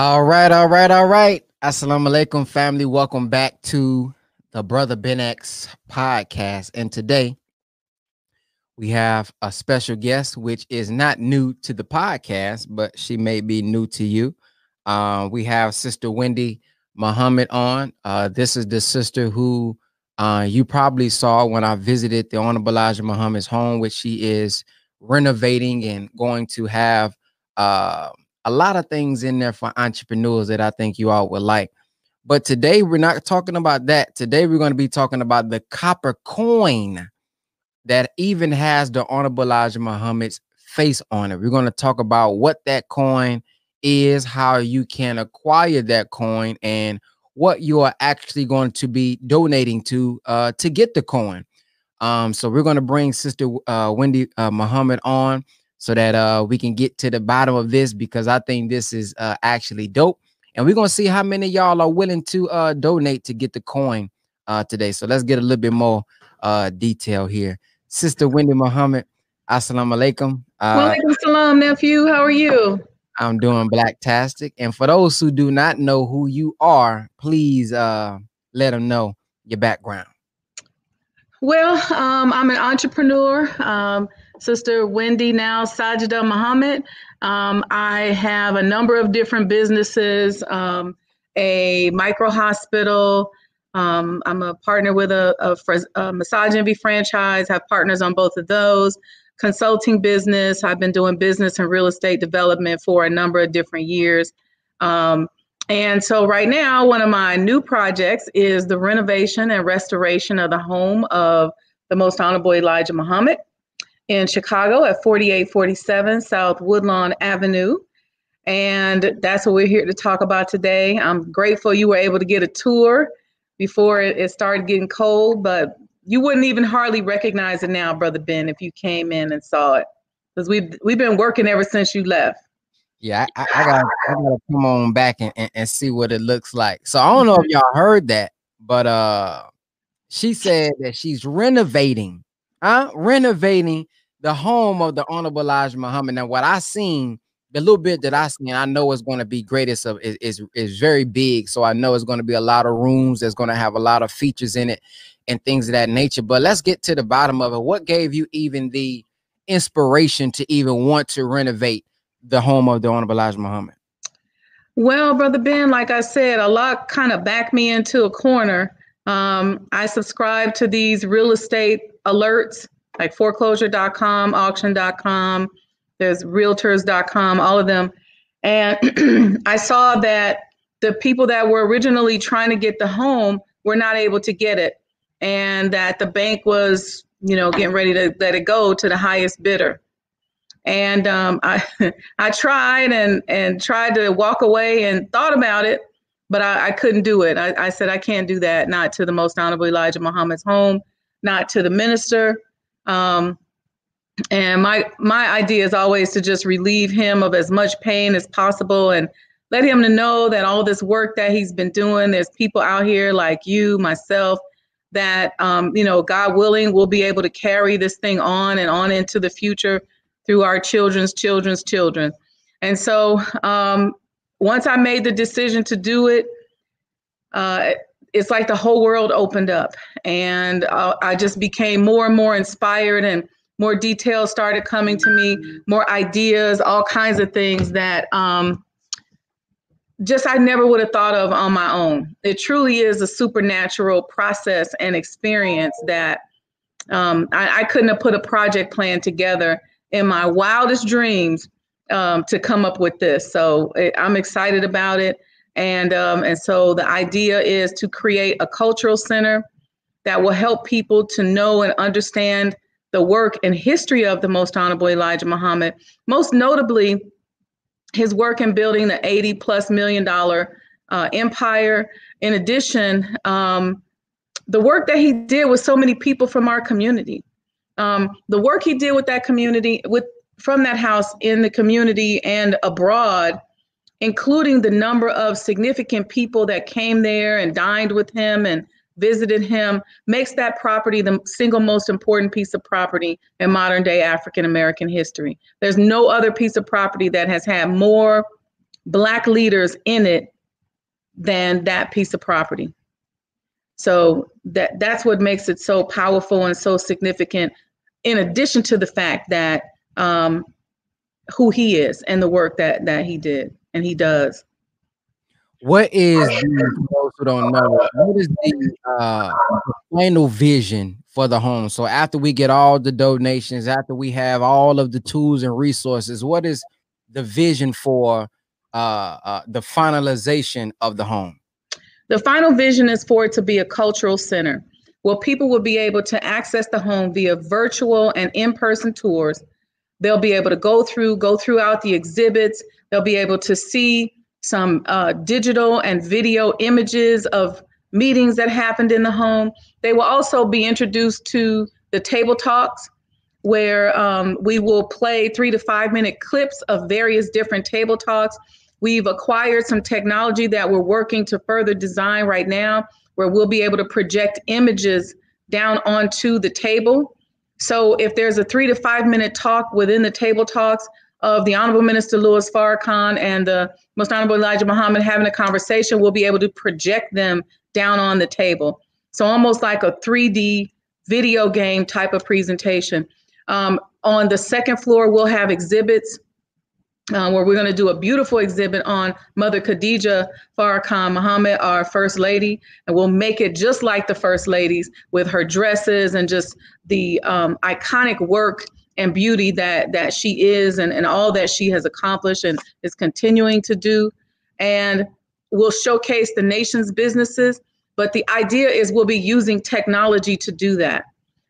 All right, all right, all right. Assalamu alaikum, family. Welcome back to the Brother Ben X podcast. And today we have a special guest, which is not new to the podcast, but she may be new to you. Uh, we have Sister Wendy Muhammad on. Uh, this is the sister who uh, you probably saw when I visited the Honorable Elijah Muhammad's home, which she is renovating and going to have uh, a lot of things in there for entrepreneurs that I think you all would like. But today we're not talking about that. Today we're going to be talking about the copper coin that even has the Honorable Elijah Muhammad's face on it. We're going to talk about what that coin is, how you can acquire that coin, and what you are actually going to be donating to uh, to get the coin. Um, so we're going to bring Sister uh, Wendy uh, Muhammad on so that uh, we can get to the bottom of this because I think this is uh, actually dope. And we're gonna see how many y'all are willing to uh, donate to get the coin uh, today. So let's get a little bit more uh, detail here. Sister Wendy Muhammad, Assalamu alaikum. Uh, Walaikum salam, nephew. How are you? I'm doing blacktastic. And for those who do not know who you are, please uh, let them know your background. Well, um, I'm an entrepreneur. Um, Sister Wendy now Sajida Muhammad. Um, I have a number of different businesses, um, a micro hospital. Um, I'm a partner with a, a, a Massage Envy franchise, have partners on both of those. Consulting business. I've been doing business and real estate development for a number of different years. Um, and so, right now, one of my new projects is the renovation and restoration of the home of the Most Honorable Elijah Muhammad in Chicago at 4847 South Woodlawn Avenue. And that's what we're here to talk about today. I'm grateful you were able to get a tour before it started getting cold, but you wouldn't even hardly recognize it now, Brother Ben, if you came in and saw it. Because we've we've been working ever since you left. Yeah, I, I, gotta, I gotta come on back and, and, and see what it looks like. So I don't know if y'all heard that, but uh she said that she's renovating, huh? Renovating the home of the Honorable Elijah Muhammad. Now, what I seen, the little bit that I seen, I know it's going to be greatest of is, is, is very big. So I know it's going to be a lot of rooms. That's going to have a lot of features in it and things of that nature. But let's get to the bottom of it. What gave you even the inspiration to even want to renovate the home of the Honorable Elijah Muhammad? Well, Brother Ben, like I said, a lot kind of backed me into a corner. Um, I subscribe to these real estate alerts like foreclosure.com, auction.com, there's realtors.com, all of them. And I saw that the people that were originally trying to get the home were not able to get it. And that the bank was, you know, getting ready to let it go to the highest bidder. And um, I, I tried and, and tried to walk away and thought about it, but I, I couldn't do it. I, I said, I can't do that, not to the most honorable Elijah Muhammad's home, not to the minister, um, and my my idea is always to just relieve him of as much pain as possible and let him to know that all this work that he's been doing, there's people out here like you, myself, that um, you know, God willing, we'll be able to carry this thing on and on into the future through our children's children's children. And so um, once I made the decision to do it, uh, it's like the whole world opened up and uh, i just became more and more inspired and more details started coming to me more ideas all kinds of things that um, just i never would have thought of on my own. It truly is a supernatural process and experience that um, I, I, couldn't have put a project plan together in my wildest dreams um, to come up with this. So it, i'm excited about it and, um, and so the idea is to create a cultural center that will help people to know and understand the work and history of the most honorable Elijah Muhammad, most notably his work in building the 80 plus million dollar uh, empire. In addition, um, the work that he did with so many people from our community, um, the work he did with that community, with from that house in the community and abroad, including the number of significant people that came there and dined with him and visited him, makes that property the single most important piece of property in modern day African American history. There's no other piece of property that has had more black leaders in it than that piece of property. So that that's what makes it so powerful and so significant. In addition to the fact that um, who he is and the work that that he did and he does. What is the, those who don't know? What is the uh, final vision for the home? So after we get all the donations, after we have all of the tools and resources, what is the vision for uh, uh, the finalization of the home? The final vision is for it to be a cultural center where people will be able to access the home via virtual and in-person tours. They'll be able to go through, go throughout the exhibits. They'll be able to see some uh, digital and video images of meetings that happened in the home. They will also be introduced to the table talks, where um, we will play three to five minute clips of various different table talks. We've acquired some technology that we're working to further design right now, where we'll be able to project images down onto the table. So if there's a three to five minute talk within the table talks, of the Honorable Minister Louis Farrakhan and the Most Honorable Elijah Muhammad having a conversation, we'll be able to project them down on the table. So almost like a 3D video game type of presentation. Um, on the second floor, we'll have exhibits uh, where we're going to do a beautiful exhibit on Mother Khadija Farrakhan Muhammad, our First Lady, and we'll make it just like the First Ladies with her dresses and just the um, iconic work and beauty that that she is and, and all that she has accomplished and is continuing to do. And we'll showcase the nation's businesses. But the idea is we'll be using technology to do that.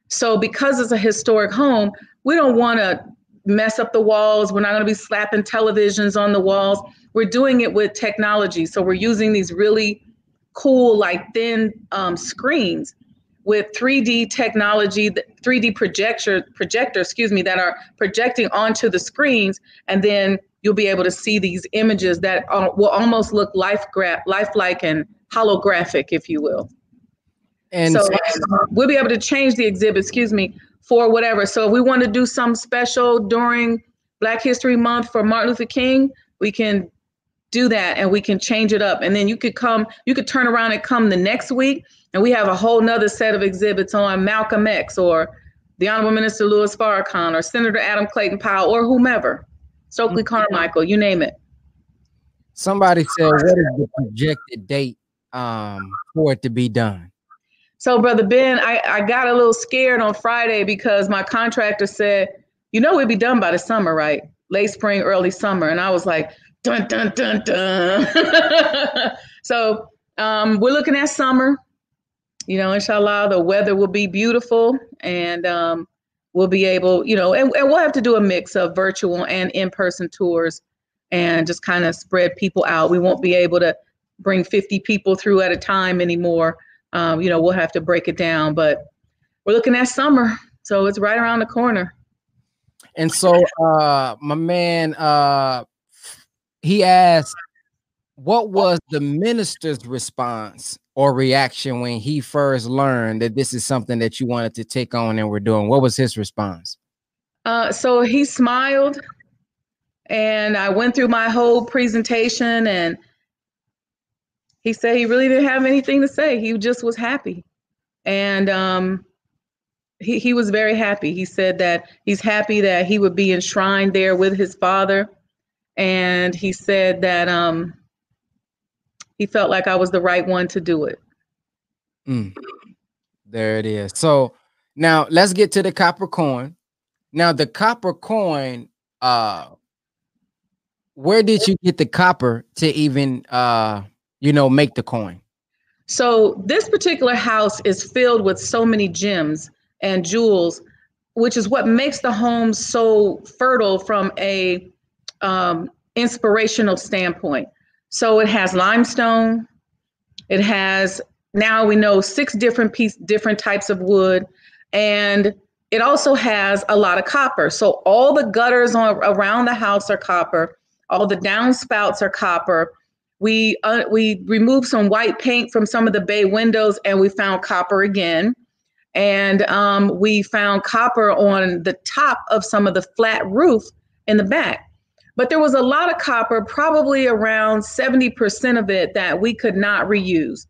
So because it's a historic home, we don't want to mess up the walls. We're not going to be slapping televisions on the walls. We're doing it with technology. So we're using these really cool, like thin um, screens with 3D technology, 3D projector, projector, excuse me, that are projecting onto the screens, and then you'll be able to see these images that are, will almost look life gra- lifelike and holographic, if you will. And so um, we'll be able to change the exhibit, excuse me, for whatever. So if we want to do some special during Black History Month for Martin Luther King, we can do that and we can change it up. And then you could come, you could turn around and come the next week and we have a whole nother set of exhibits on Malcolm X or the Honorable Minister Louis Farrakhan or Senator Adam Clayton Powell or whomever, Stokely mm-hmm. Carmichael, you name it. Somebody said, what is the projected date um, for it to be done? So, Brother Ben, I, I got a little scared on Friday because my contractor said, you know, we'd be done by the summer, right? Late spring, early summer. And I was like, dun, dun, dun, dun. so um, we're looking at summer you know, inshallah, the weather will be beautiful and um, we'll be able, you know, and, and we'll have to do a mix of virtual and in person tours and just kind of spread people out. We won't be able to bring 50 people through at a time anymore. Um, you know, we'll have to break it down, but we're looking at summer. So it's right around the corner. And so uh my man uh he asked what was the minister's response or reaction when he first learned that this is something that you wanted to take on and we're doing? What was his response? Uh, so he smiled, and I went through my whole presentation, and he said he really didn't have anything to say. He just was happy, and um, he he was very happy. He said that he's happy that he would be enshrined there with his father, and he said that um, he felt like I was the right one to do it. Mm. There it is. So now let's get to the copper coin. Now the copper coin, uh, where did you get the copper to even uh, you know, make the coin? So this particular house is filled with so many gems and jewels, which is what makes the home so fertile from a um, inspirational standpoint. So it has limestone. It has now we know six different piece different types of wood and it also has a lot of copper. So all the gutters on, around the house are copper. All the downspouts are copper. We uh, we removed some white paint from some of the bay windows and we found copper again. And um, we found copper on the top of some of the flat roof in the back. But there was a lot of copper, probably around 70% of it that we could not reuse.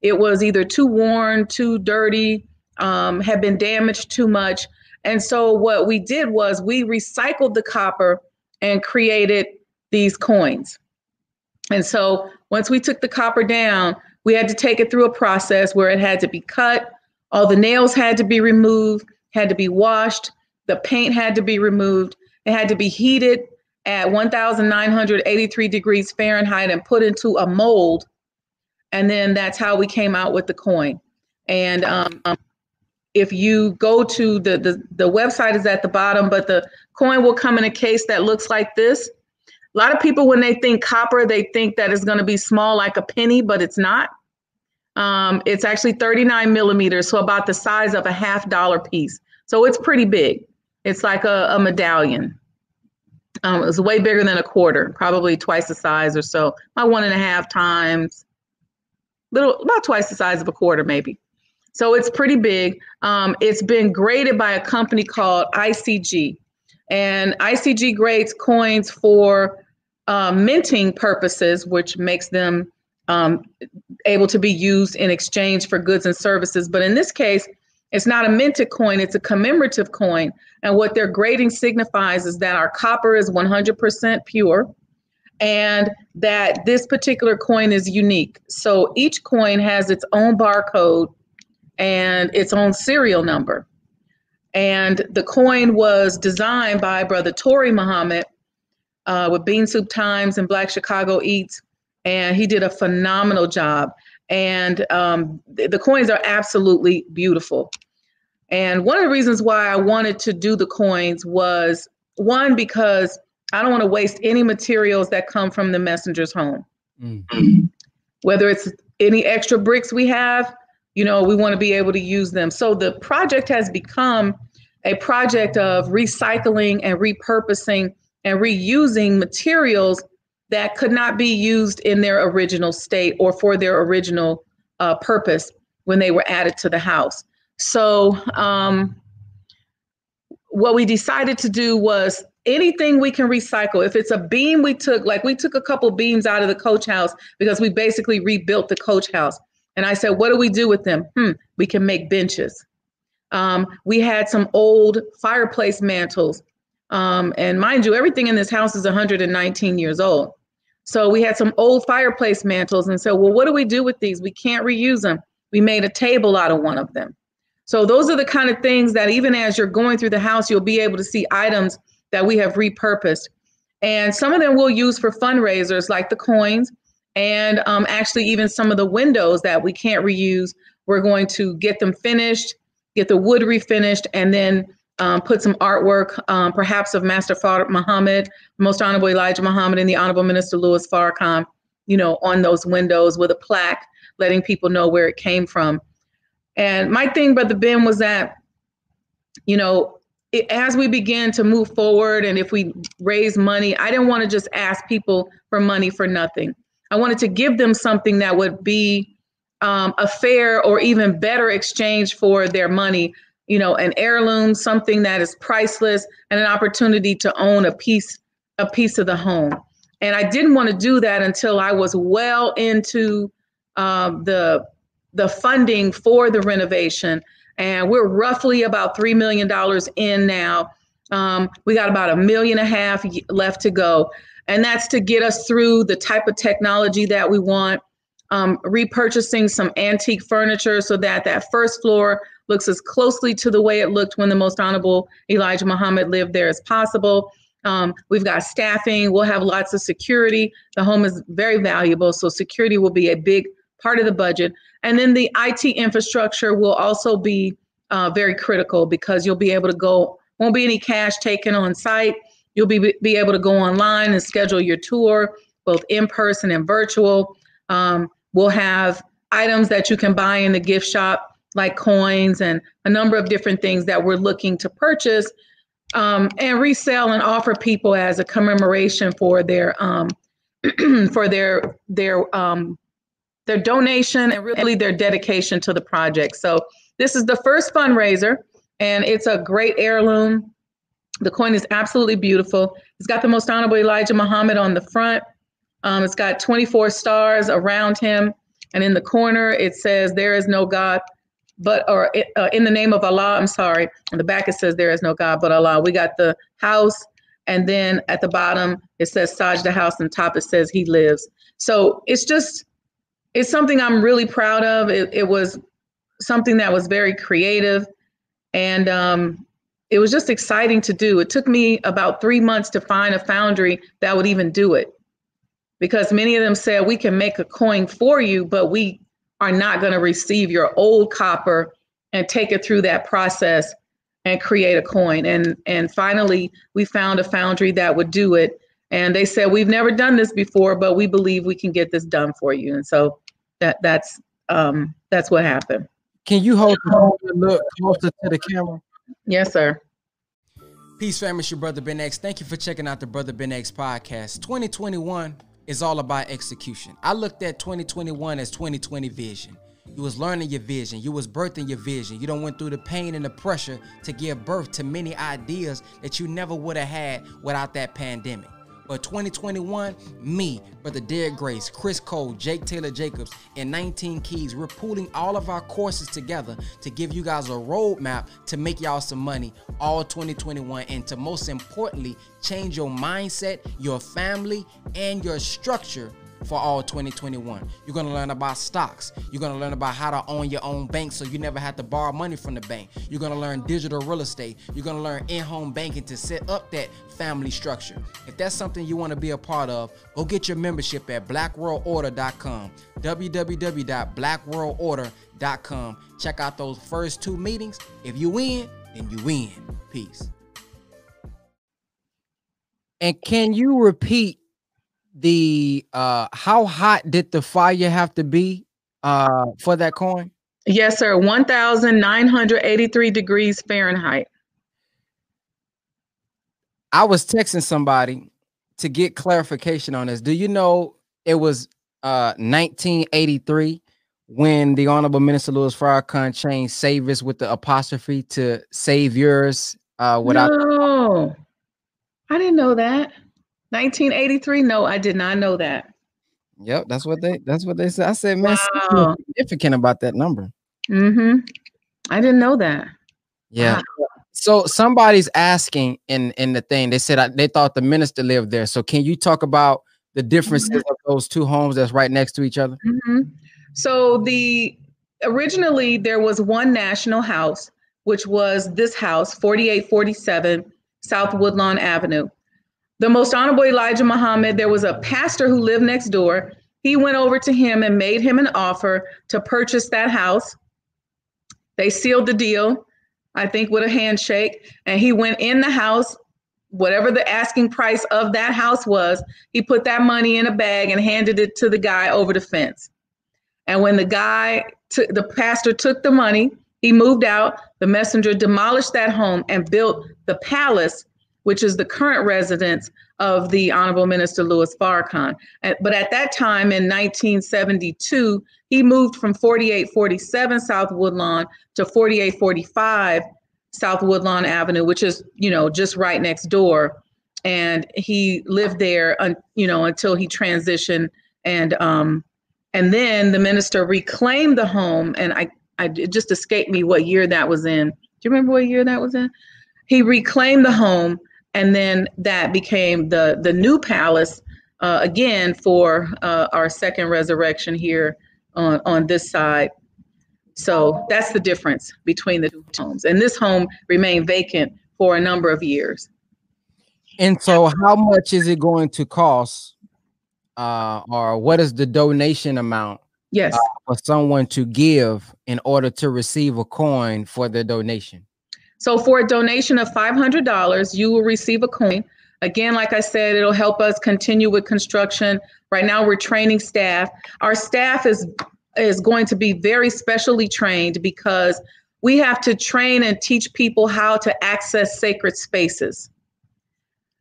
It was either too worn, too dirty, um, had been damaged too much. And so what we did was we recycled the copper and created these coins. And so once we took the copper down, we had to take it through a process where it had to be cut, all the nails had to be removed, had to be washed, the paint had to be removed, it had to be heated at 1983 degrees Fahrenheit and put into a mold. And then that's how we came out with the coin. And um, if you go to the, the, the website is at the bottom, but the coin will come in a case that looks like this. A lot of people, when they think copper, they think that it's going to be small like a penny, but it's not. Um, it's actually 39 millimeters, so about the size of a half dollar piece. So it's pretty big. It's like a, a medallion. Um, was way bigger than a quarter, probably twice the size or so, about one and a half times, little about twice the size of a quarter, maybe. So it's pretty big. Um, it's been graded by a company called ICG, and ICG grades coins for uh, minting purposes, which makes them um, able to be used in exchange for goods and services. But in this case, it's not a minted coin, it's a commemorative coin. And what their grading signifies is that our copper is 100% pure and that this particular coin is unique. So each coin has its own barcode and its own serial number. And the coin was designed by Brother Tori Muhammad uh, with Bean Soup Times and Black Chicago Eats. And he did a phenomenal job. And um, the, the coins are absolutely beautiful. And one of the reasons why I wanted to do the coins was one, because I don't want to waste any materials that come from the messenger's home. Mm-hmm. Whether it's any extra bricks we have, you know, we want to be able to use them. So the project has become a project of recycling and repurposing and reusing materials that could not be used in their original state or for their original uh, purpose when they were added to the house. So, um, what we decided to do was anything we can recycle. If it's a beam we took, like we took a couple beams out of the coach house because we basically rebuilt the coach house. And I said, what do we do with them? Hmm, we can make benches. Um, we had some old fireplace mantles. Um, and mind you, everything in this house is 119 years old. So we had some old fireplace mantles and said, well, what do we do with these? We can't reuse them. We made a table out of one of them. So those are the kind of things that even as you're going through the house, you'll be able to see items that we have repurposed. And some of them we'll use for fundraisers like the coins and um, actually even some of the windows that we can't reuse. We're going to get them finished, get the wood refinished, and then um, put some artwork, um, perhaps of Master Fard Muhammad, Most Honorable Elijah Muhammad, and the Honorable Minister Louis Farrakhan, you know, on those windows with a plaque letting people know where it came from. And my thing, Brother Ben, was that, you know, it, as we begin to move forward and if we raise money, I didn't want to just ask people for money for nothing. I wanted to give them something that would be um, a fair or even better exchange for their money. You know, an heirloom, something that is priceless, and an opportunity to own a piece, a piece of the home. And I didn't want to do that until I was well into um, the the funding for the renovation. And we're roughly about $3 million in now. Um, we got about a million and a half left to go. And that's to get us through the type of technology that we want, um, repurchasing some antique furniture so that that first floor looks as closely to the way it looked when the most honorable Elijah Muhammad lived there as possible. Um, we've got staffing, we'll have lots of security. The home is very valuable, so security will be a big part of the budget. And then the IT infrastructure will also be uh, very critical because you'll be able to go, won't be any cash taken on site. You'll be, be able to go online and schedule your tour, both in person and virtual. Um, we'll have items that you can buy in the gift shop, like coins and a number of different things that we're looking to purchase um, and resell and offer people as a commemoration for their um, for their their um, their donation and really their dedication to the project. So this is the first fundraiser and it's a great heirloom. The coin is absolutely beautiful. It's got the most honorable Elijah Muhammad on the front. Um, it's got 24 stars around him. And in the corner, it says, There is no God but, or uh, in the name of Allah, I'm sorry. On the back, it says, There is no God but Allah. We got the house. And then at the bottom, it says Sajda House. And top, it says He lives. So it's just, it's something I'm really proud of. It, it was something that was very creative. And um, it was just exciting to do. It took me about three months to find a foundry that would even do it because many of them said we can make a coin for you, but we are not going to receive your old copper and take it through that process and create a coin. And and finally, we found a foundry that would do it. And they said we've never done this before, but we believe we can get this done for you. And so that that's um, that's what happened. Can you hold the look closer to the camera? Yes, sir. Peace, family. It's your brother Ben X. Thank you for checking out the Brother Ben X podcast. 2021 is all about execution. I looked at 2021 as 2020 vision. You was learning your vision. You was birthing your vision. You don't went through the pain and the pressure to give birth to many ideas that you never would have had without that pandemic. But 2021, me, Brother Derek Grace, Chris Cole, Jake Taylor Jacobs, and 19 Keys, we're pooling all of our courses together to give you guys a roadmap to make y'all some money all 2021 and to most importantly, change your mindset, your family, and your structure for all 2021. You're gonna learn about stocks. You're gonna learn about how to own your own bank so you never have to borrow money from the bank. You're gonna learn digital real estate. You're gonna learn in home banking to set up that family structure. If that's something you wanna be a part of, go get your membership at blackworldorder.com. www.blackworldorder.com. Check out those first two meetings. If you win, then you win. Peace. And can you repeat the uh how hot did the fire have to be uh for that coin? Yes, sir. 1983 degrees Fahrenheit. I was texting somebody to get clarification on this. Do you know it was uh 1983 when the Honorable Minister Louis Farrakhan changed Saviors with the apostrophe to Saviors uh without No. I didn't know that. 1983? No, I did not know that. Yep, that's what they that's what they said. I said, man, wow. significant about that number. Mm-hmm. I didn't know that. Yeah. Wow. So somebody's asking in in the thing. They said uh, they thought the minister lived there. So can you talk about the differences mm-hmm. of those two homes that's right next to each other? Mm-hmm. So the originally there was one national house, which was this house, 4847 South Woodlawn Avenue the most honorable Elijah Muhammad, there was a pastor who lived next door. He went over to him and made him an offer to purchase that house. They sealed the deal, I think, with a handshake. And he went in the house, whatever the asking price of that house was, he put that money in a bag and handed it to the guy over the fence. And when the guy, t- the pastor took the money, he moved out. The messenger demolished that home and built the palace which is the current residence of the Honorable Minister Louis Farrakhan. But at that time in 1972, he moved from 4847 South Woodlawn to 4845 South Woodlawn Avenue, which is, you know, just right next door. And he lived there, you know, until he transitioned. And um, and then the minister reclaimed the home, and I, I it just escaped me what year that was in. Do you remember what year that was in? He reclaimed the home and then that became the the new palace uh, again for uh, our second resurrection here on on this side. So that's the difference between the two homes, and this home remained vacant for a number of years. And so, how much is it going to cost, uh, or what is the donation amount? Yes, uh, for someone to give in order to receive a coin for the donation. So for a donation of $500, you will receive a coin. Again, like I said, it'll help us continue with construction. Right now, we're training staff. Our staff is is going to be very specially trained because we have to train and teach people how to access sacred spaces.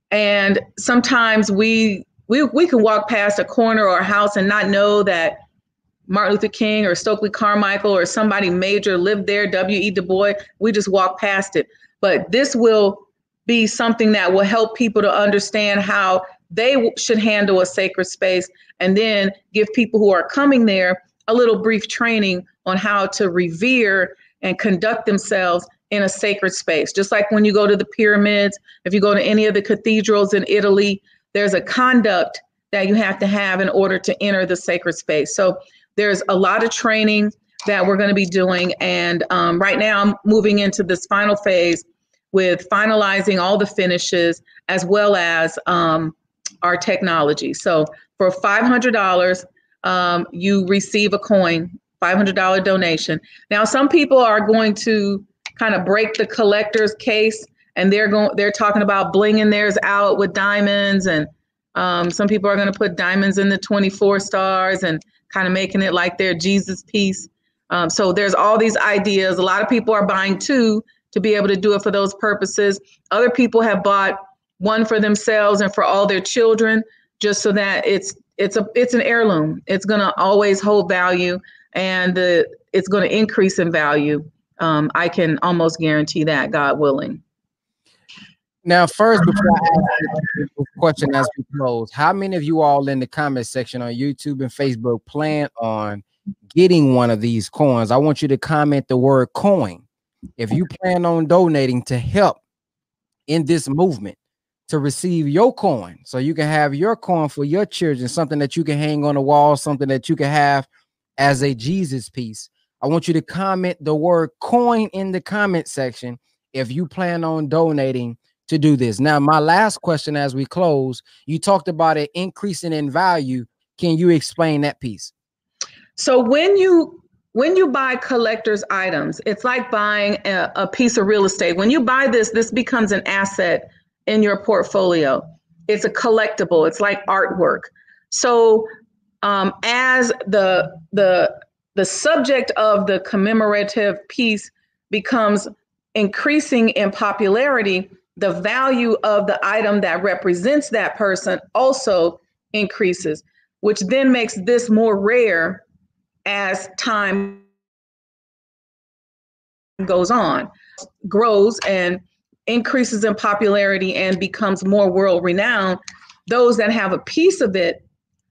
And sometimes we we we can walk past a corner or a house and not know that Martin Luther King or Stokely Carmichael or somebody major lived there, W.E. Du Bois. We just walk past it. But this will be something that will help people to understand how they should handle a sacred space and then give people who are coming there a little brief training on how to revere and conduct themselves in a sacred space. Just like when you go to the pyramids, if you go to any of the cathedrals in Italy, there's a conduct that you have to have in order to enter the sacred space. So there's a lot of training that we're going to be doing. And um, right now, I'm moving into this final phase with finalizing all the finishes as well as um, our technology. So for $500, um, you receive a coin, $500 donation. Now, some people are going to kind of break the collector's case and they're going they're talking about blinging theirs out with diamonds and um, some people are going to put diamonds in the 24 stars and kind of making it like their jesus piece. Um, so there's all these ideas. A lot of people are buying two to be able to do it for those purposes. Other people have bought one for themselves and for all their children just so that it's it's a it's an heirloom. It's going to always hold value and the, it's going to increase in value. Um, i can almost guarantee that god willing now, first, before I ask the question as we close, how many of you all in the comment section on YouTube and Facebook plan on getting one of these coins? I want you to comment the word coin. If you plan on donating to help in this movement to receive your coin, so you can have your coin for your children, something that you can hang on the wall, something that you can have as a Jesus piece. I want you to comment the word coin in the comment section if you plan on donating to do this. Now, my last question as we close, you talked about it increasing in value. Can you explain that piece? So when you when you buy collector's items, it's like buying a, a piece of real estate. When you buy this, this becomes an asset in your portfolio. It's a collectible. It's like artwork. So um, as the the the subject of the commemorative piece becomes increasing in popularity, the value of the item that represents that person also increases, which then makes this more rare as time goes on, grows and increases in popularity and becomes more world renowned. Those that have a piece of it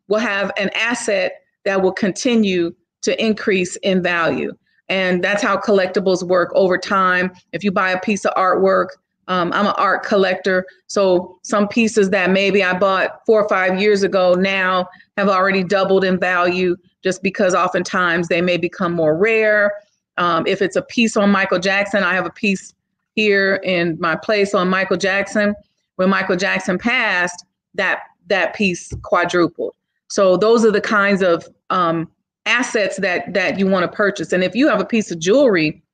will have an asset that will continue to increase in value. And that's how collectibles work over time. If you buy a piece of artwork, um, I'm an art collector, so some pieces that maybe I bought four or five years ago now have already doubled in value just because oftentimes they may become more rare. Um, if it's a piece on Michael Jackson, I have a piece here in my place on Michael Jackson. When Michael Jackson passed, that that piece quadrupled. So those are the kinds of um, assets that that you want to purchase. And if you have a piece of jewelry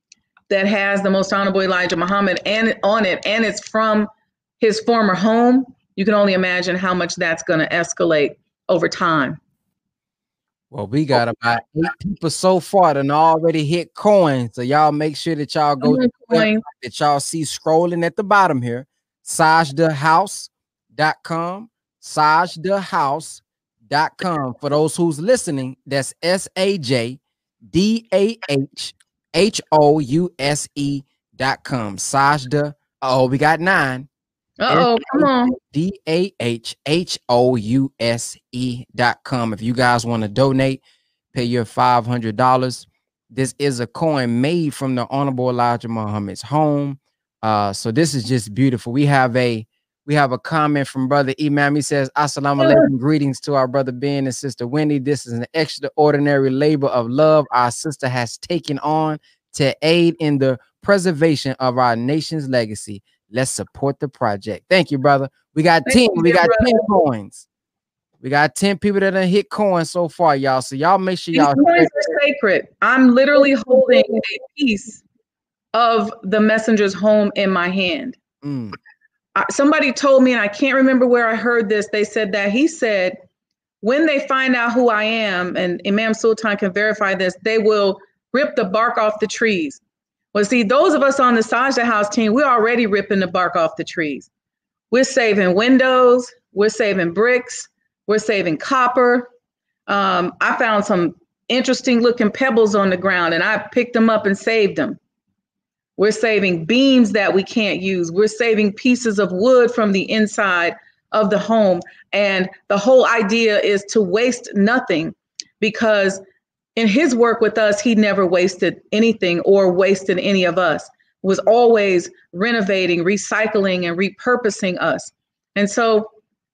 that has the most honorable Elijah Muhammad and on it, and it's from his former home, you can only imagine how much that's going to escalate over time. Well, we got about eight people so far that already hit coins. So y'all make sure that y'all go to that y'all see scrolling at the bottom here. SajDaHouse.com. SajDaHouse.com. For those who's listening, that's S-A-J-D-A-H H O U S E dot com. Sajda. Oh, we got nine. oh, come on. D A H H O U S E dot com. If you guys want to donate, pay your five hundred dollars. This is a coin made from the Honorable Elijah Muhammad's home. Uh, so this is just beautiful. We have a we have a comment from brother Imam. He says, Assalamu alaikum. Greetings to our brother Ben and sister Wendy. This is an extraordinary labor of love our sister has taken on to aid in the preservation of our nation's legacy. Let's support the project. Thank you, brother. We got Thank 10. We got brother. 10 coins. We got 10 people that have hit coins so far, y'all. So y'all make sure y'all coins are sacred. I'm literally holding a piece of the messenger's home in my hand. Mm somebody told me, and I can't remember where I heard this. They said that he said, when they find out who I am, and Imam Sultan can verify this, they will rip the bark off the trees. Well, see, those of us on the Sajda House team, we're already ripping the bark off the trees. We're saving windows, we're saving bricks, we're saving copper. Um, I found some interesting looking pebbles on the ground and I picked them up and saved them. We're saving beams that we can't use. We're saving pieces of wood from the inside of the home. And the whole idea is to waste nothing because in his work with us, he never wasted anything or wasted any of us. Was always renovating, recycling, and repurposing us. And so,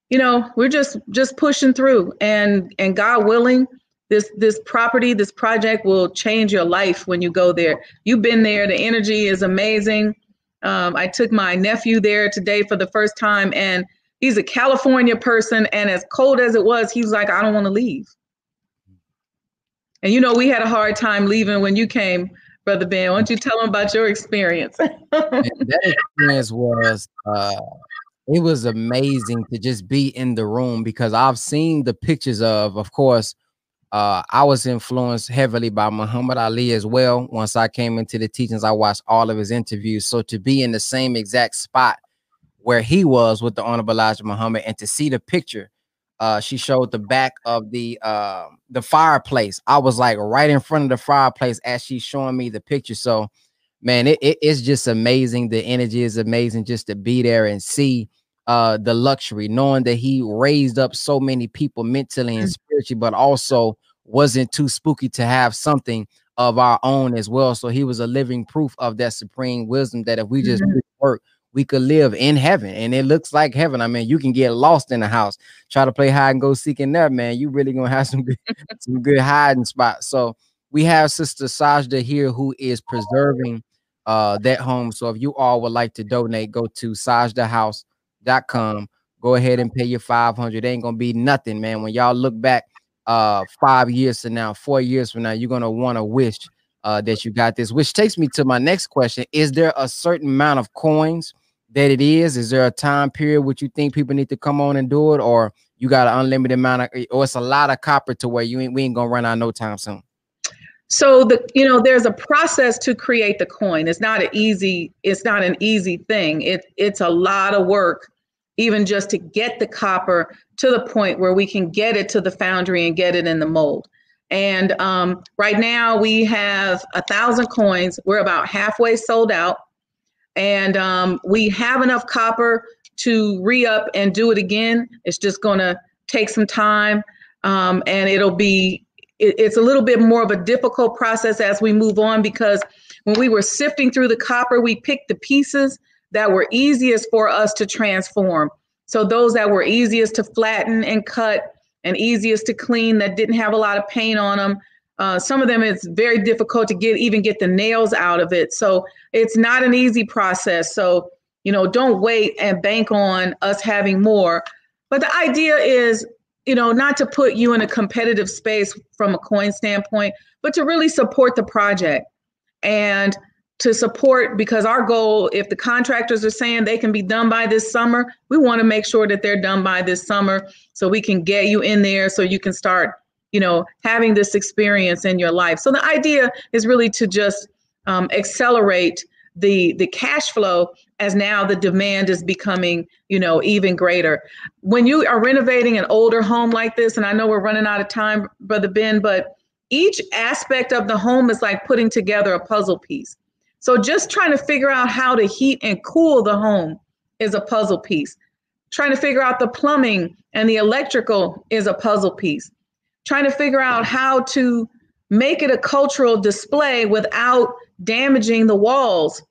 you know, we're just just pushing through. And and God willing, this this property, this project will change your life when you go there. You've been there. The energy is amazing. Um, I took my nephew there today for the first time, and he's a California person. And as cold as it was, he was like, "I don't want to leave." And you know, we had a hard time leaving when you came, Brother Ben. Why don't you tell them about your experience? that experience was uh, it was amazing to just be in the room because I've seen the pictures of, of course, uh, I was influenced heavily by Muhammad Ali as well. Once I came into the teachings, I watched all of his interviews. So to be in the same exact spot where he was with the Honorable Elijah Muhammad and to see the picture uh, she showed the back of the uh, the fireplace. I was like right in front of the fireplace as she's showing me the picture. So, man, it, it, it's just amazing. The energy is amazing just to be there and see uh, the luxury, knowing that he raised up so many people mentally and mm. Spiritually, but also wasn't too spooky to have something of our own as well. So he was a living proof of that supreme wisdom that if we just mm-hmm. work we could live in heaven and it looks like heaven. I mean, you can get lost in the house, try to play hide and go seek in there, man. You really gonna have some good, some good hiding spots. So we have Sister Sajda here who is preserving uh that home. So if you all would like to donate, go to sajdahouse.com. Go ahead and pay your 500. It ain't gonna be nothing, man. When y'all look back uh five years from now, four years from now, you're gonna want to wish uh, that you got this, which takes me to my next question. Is there a certain amount of coins that it is? Is there a time period which you think people need to come on and do it, or you got an unlimited amount of, or it's a lot of copper to where you ain't we ain't gonna run out no time soon? So the you know there's a process to create the coin. It's not an easy it's not an easy thing. It it's a lot of work even just to get the copper to the point where we can get it to the foundry and get it in the mold. And um, right now we have a thousand coins. We're about halfway sold out and um, we have enough copper to re-up and do it again. It's just going to take some time, um, and it'll be it, it's a little bit more of a difficult process as we move on because when we were sifting through the copper, we picked the pieces that were easiest for us to transform. So those that were easiest to flatten and cut and easiest to clean that didn't have a lot of paint on them uh, some of them it's very difficult to get even get the nails out of it. So it's not an easy process. So you know, don't wait and bank on us having more. But the idea is, you know, not to put you in a competitive space from a coin standpoint, but to really support the project and to support because our goal, if the contractors are saying they can be done by this summer, we want to make sure that they're done by this summer so we can get you in there so you can start you know, having this experience in your life. So the idea is really to just um, accelerate the the cash flow as now the demand is becoming you know even greater when you are renovating an older home like this and i know we're running out of time brother ben but each aspect of the home is like putting together a puzzle piece so just trying to figure out how to heat and cool the home is a puzzle piece trying to figure out the plumbing and the electrical is a puzzle piece trying to figure out how to make it a cultural display without damaging the walls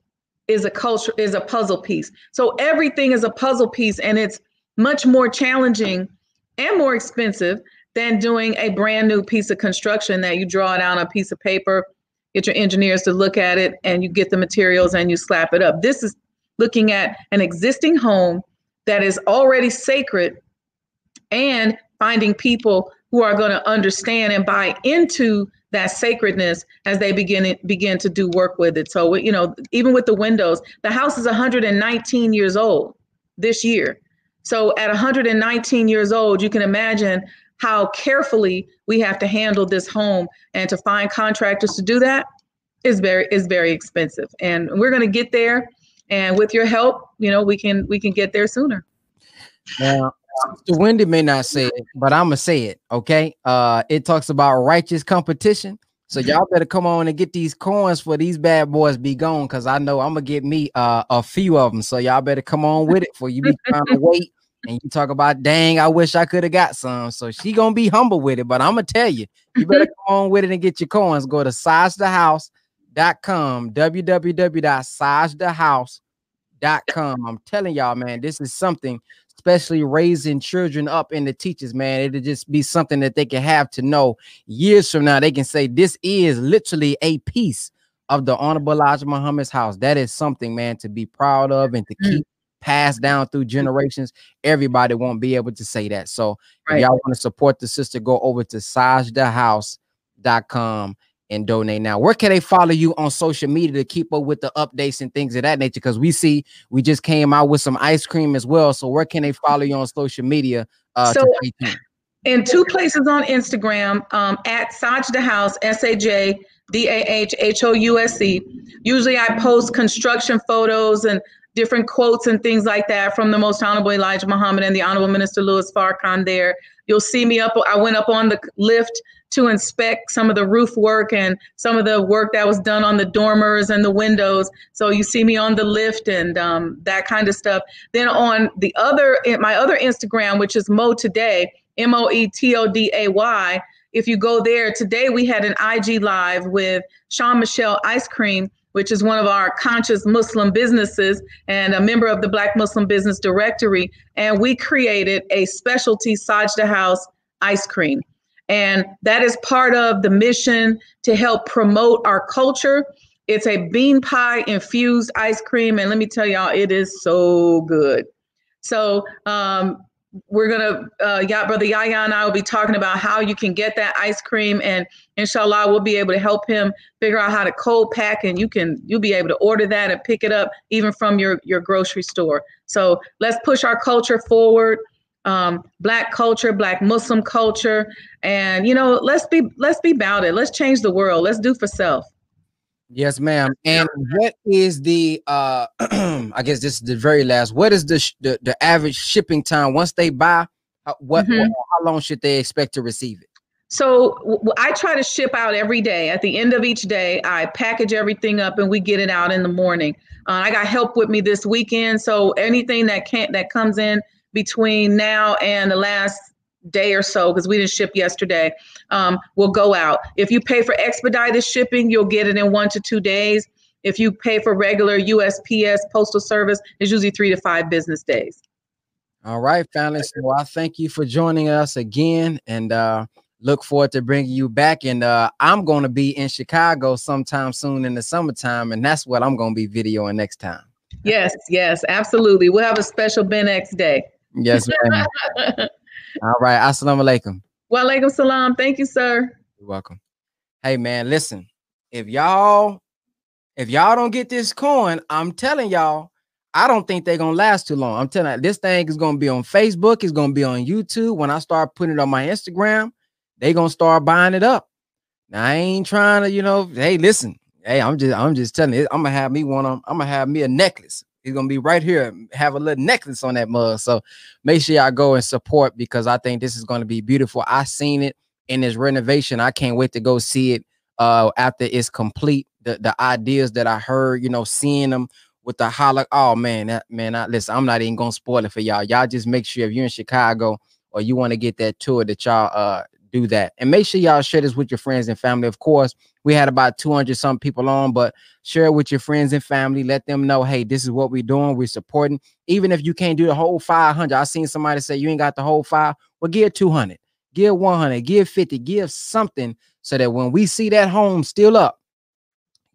is a culture is a puzzle piece. So everything is a puzzle piece and it's much more challenging and more expensive than doing a brand new piece of construction that you draw it on a piece of paper, get your engineers to look at it and you get the materials and you slap it up. This is looking at an existing home that is already sacred and finding people who are going to understand and buy into that sacredness as they begin begin to do work with it. So you know, even with the windows, the house is 119 years old this year. So at 119 years old, you can imagine how carefully we have to handle this home and to find contractors to do that is very is very expensive. And we're going to get there and with your help, you know, we can we can get there sooner. Now, Mr. Wendy may not say it, but I'm gonna say it. Okay. Uh, it talks about righteous competition. So y'all better come on and get these coins for these bad boys be gone. Cause I know I'm gonna get me uh, a few of them. So y'all better come on with it for you be trying to wait and you talk about dang, I wish I could have got some. So she gonna be humble with it, but I'm gonna tell you, you better come on with it and get your coins. Go to sajdahouse.com, www.sajdahouse.com. I'm telling y'all, man, this is something especially raising children up in the teachers, man. It'll just be something that they can have to know years from now. They can say this is literally a piece of the Honorable Elijah Muhammad's house. That is something, man, to be proud of and to mm. keep passed down through generations. Everybody won't be able to say that. So right. y'all want to support the sister, go over to sajdahouse.com and donate now. Where can they follow you on social media to keep up with the updates and things of that nature? Because we see we just came out with some ice cream as well. So where can they follow you on social media? Uh, so in two places on Instagram, um, at Sajda House, S A J D A H H O U S E. Usually I post construction photos and different quotes and things like that from the most honorable Elijah Muhammad and the honorable minister Louis Farrakhan there. You'll see me up. I went up on the lift to inspect some of the roof work and some of the work that was done on the dormers and the windows. So you see me on the lift and um, that kind of stuff. Then on the other, my other Instagram, which is Moe Today, M O E T O D A Y. If you go there today, we had an IG live with Sean Michelle Ice Cream which is one of our conscious Muslim businesses and a member of the Black Muslim Business Directory. And we created a specialty Sajda House ice cream. And that is part of the mission to help promote our culture. It's a bean pie infused ice cream. And let me tell y'all, it is so good. So um, we're gonna uh yeah brother yaya and i will be talking about how you can get that ice cream and inshallah we'll be able to help him figure out how to cold pack and you can you'll be able to order that and pick it up even from your your grocery store. So let's push our culture forward um, black culture black muslim culture and you know let's be let's be about it. Let's change the world. Let's do for self Yes, ma'am. And what is the uh I guess this is the very last. What is the sh- the, the average shipping time once they buy? Uh, what, mm-hmm. what, how long should they expect to receive it? So w- I try to ship out every day. At the end of each day, I package everything up and we get it out in the morning. Uh, I got help with me this weekend, so anything that can't that comes in between now and the last day or so because we didn't ship yesterday um, will go out. If you pay for expedited shipping you'll get it in one to two days. If you pay for regular usps postal service it's usually three to five business days. All right family. So i thank you for joining us again and uh, look forward to bringing you back and uh, i'm going to be in chicago sometime soon in the summertime and that's what i'm going to be videoing next time. Yes yes absolutely. We'll have a special ben x day. Yes ma'am All right. Assalamu alaikum. Wa alaikum salam. Thank you, sir. You're welcome. Hey man, listen. If y'all if y'all don't get this coin, I'm telling y'all, I don't think they're gonna last too long. I'm telling you, this thing is gonna be on Facebook, it's gonna be on YouTube. When I start putting it on my Instagram, they gonna start buying it up. Now I ain't trying to, you know, hey, listen, hey, I'm just I'm just telling you, I'm gonna have me one. Of them, I'm gonna have me a necklace. He's gonna be right here, have a little necklace on that mug. So make sure y'all go and support because I think this is gonna be beautiful. I seen it in this renovation. I can't wait to go see it uh after it's complete. The the ideas that I heard, you know, seeing them with the hollow. Oh man, that man, I listen, I'm not even gonna spoil it for y'all. Y'all just make sure if you're in Chicago or you want to get that tour that y'all uh do that. And make sure y'all share this with your friends and family. Of course, we had about 200 some people on, but share it with your friends and family. Let them know, hey, this is what we're doing. We're supporting. Even if you can't do the whole 500, I seen somebody say you ain't got the whole five. Well, give 200, give 100, give 50, give something so that when we see that home still up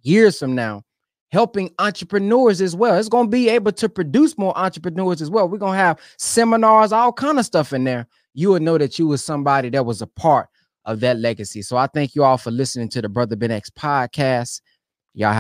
years from now, helping entrepreneurs as well. It's going to be able to produce more entrepreneurs as well. We're going to have seminars, all kind of stuff in there you would know that you was somebody that was a part of that legacy. So I thank you all for listening to the Brother Ben X podcast. Y'all